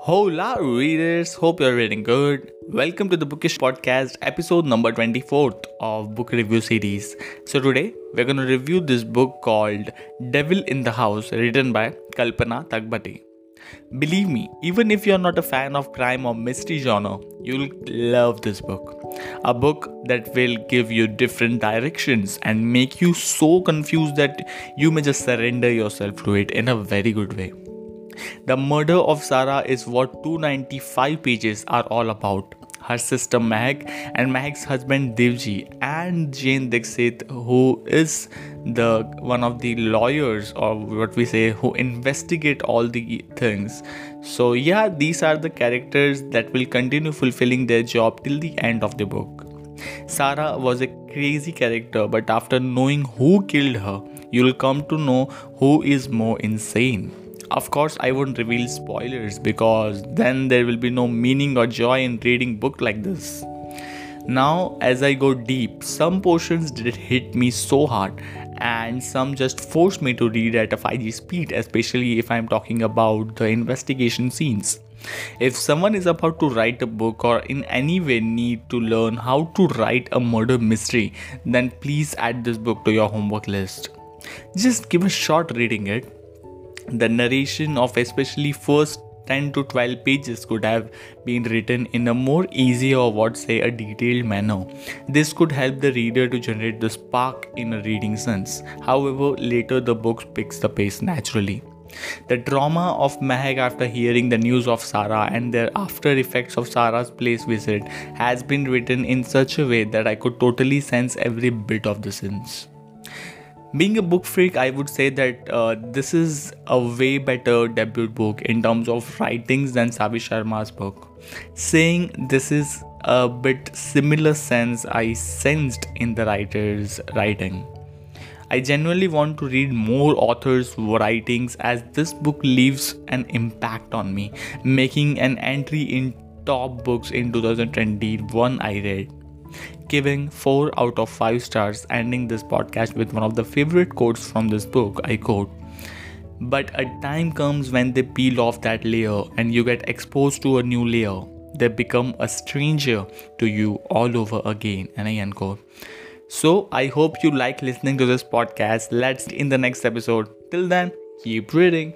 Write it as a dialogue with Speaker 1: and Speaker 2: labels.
Speaker 1: Hola, readers. Hope you're reading good. Welcome to the Bookish Podcast, episode number 24th of book review series. So, today we're going to review this book called Devil in the House, written by Kalpana Takbhate. Believe me, even if you're not a fan of crime or mystery genre, you'll love this book. A book that will give you different directions and make you so confused that you may just surrender yourself to it in a very good way. The murder of Sarah is what 295 pages are all about. Her sister Meg and Meg's husband Devji and Jane Dixit, who is the one of the lawyers or what we say who investigate all the things. So yeah, these are the characters that will continue fulfilling their job till the end of the book. Sarah was a crazy character, but after knowing who killed her, you'll come to know who is more insane. Of course, I won't reveal spoilers because then there will be no meaning or joy in reading book like this. Now, as I go deep, some portions did hit me so hard and some just forced me to read at a 5G speed, especially if I'm talking about the investigation scenes. If someone is about to write a book or in any way need to learn how to write a murder mystery, then please add this book to your homework list. Just give a shot reading it the narration of especially first 10 to 12 pages could have been written in a more easy or what say a detailed manner. This could help the reader to generate the spark in a reading sense. However, later the book picks the pace naturally. The drama of Mehak after hearing the news of Sarah and their after effects of Sarah's place visit has been written in such a way that I could totally sense every bit of the sins being a book freak i would say that uh, this is a way better debut book in terms of writings than savi sharma's book. Saying this is a bit similar sense i sensed in the writer's writing. I genuinely want to read more authors writings as this book leaves an impact on me making an entry in top books in 2021 i read giving 4 out of 5 stars, ending this podcast with one of the favorite quotes from this book. I quote, But a time comes when they peel off that layer and you get exposed to a new layer. They become a stranger to you all over again. And I end quote. So I hope you like listening to this podcast. Let's in the next episode. Till then, keep reading.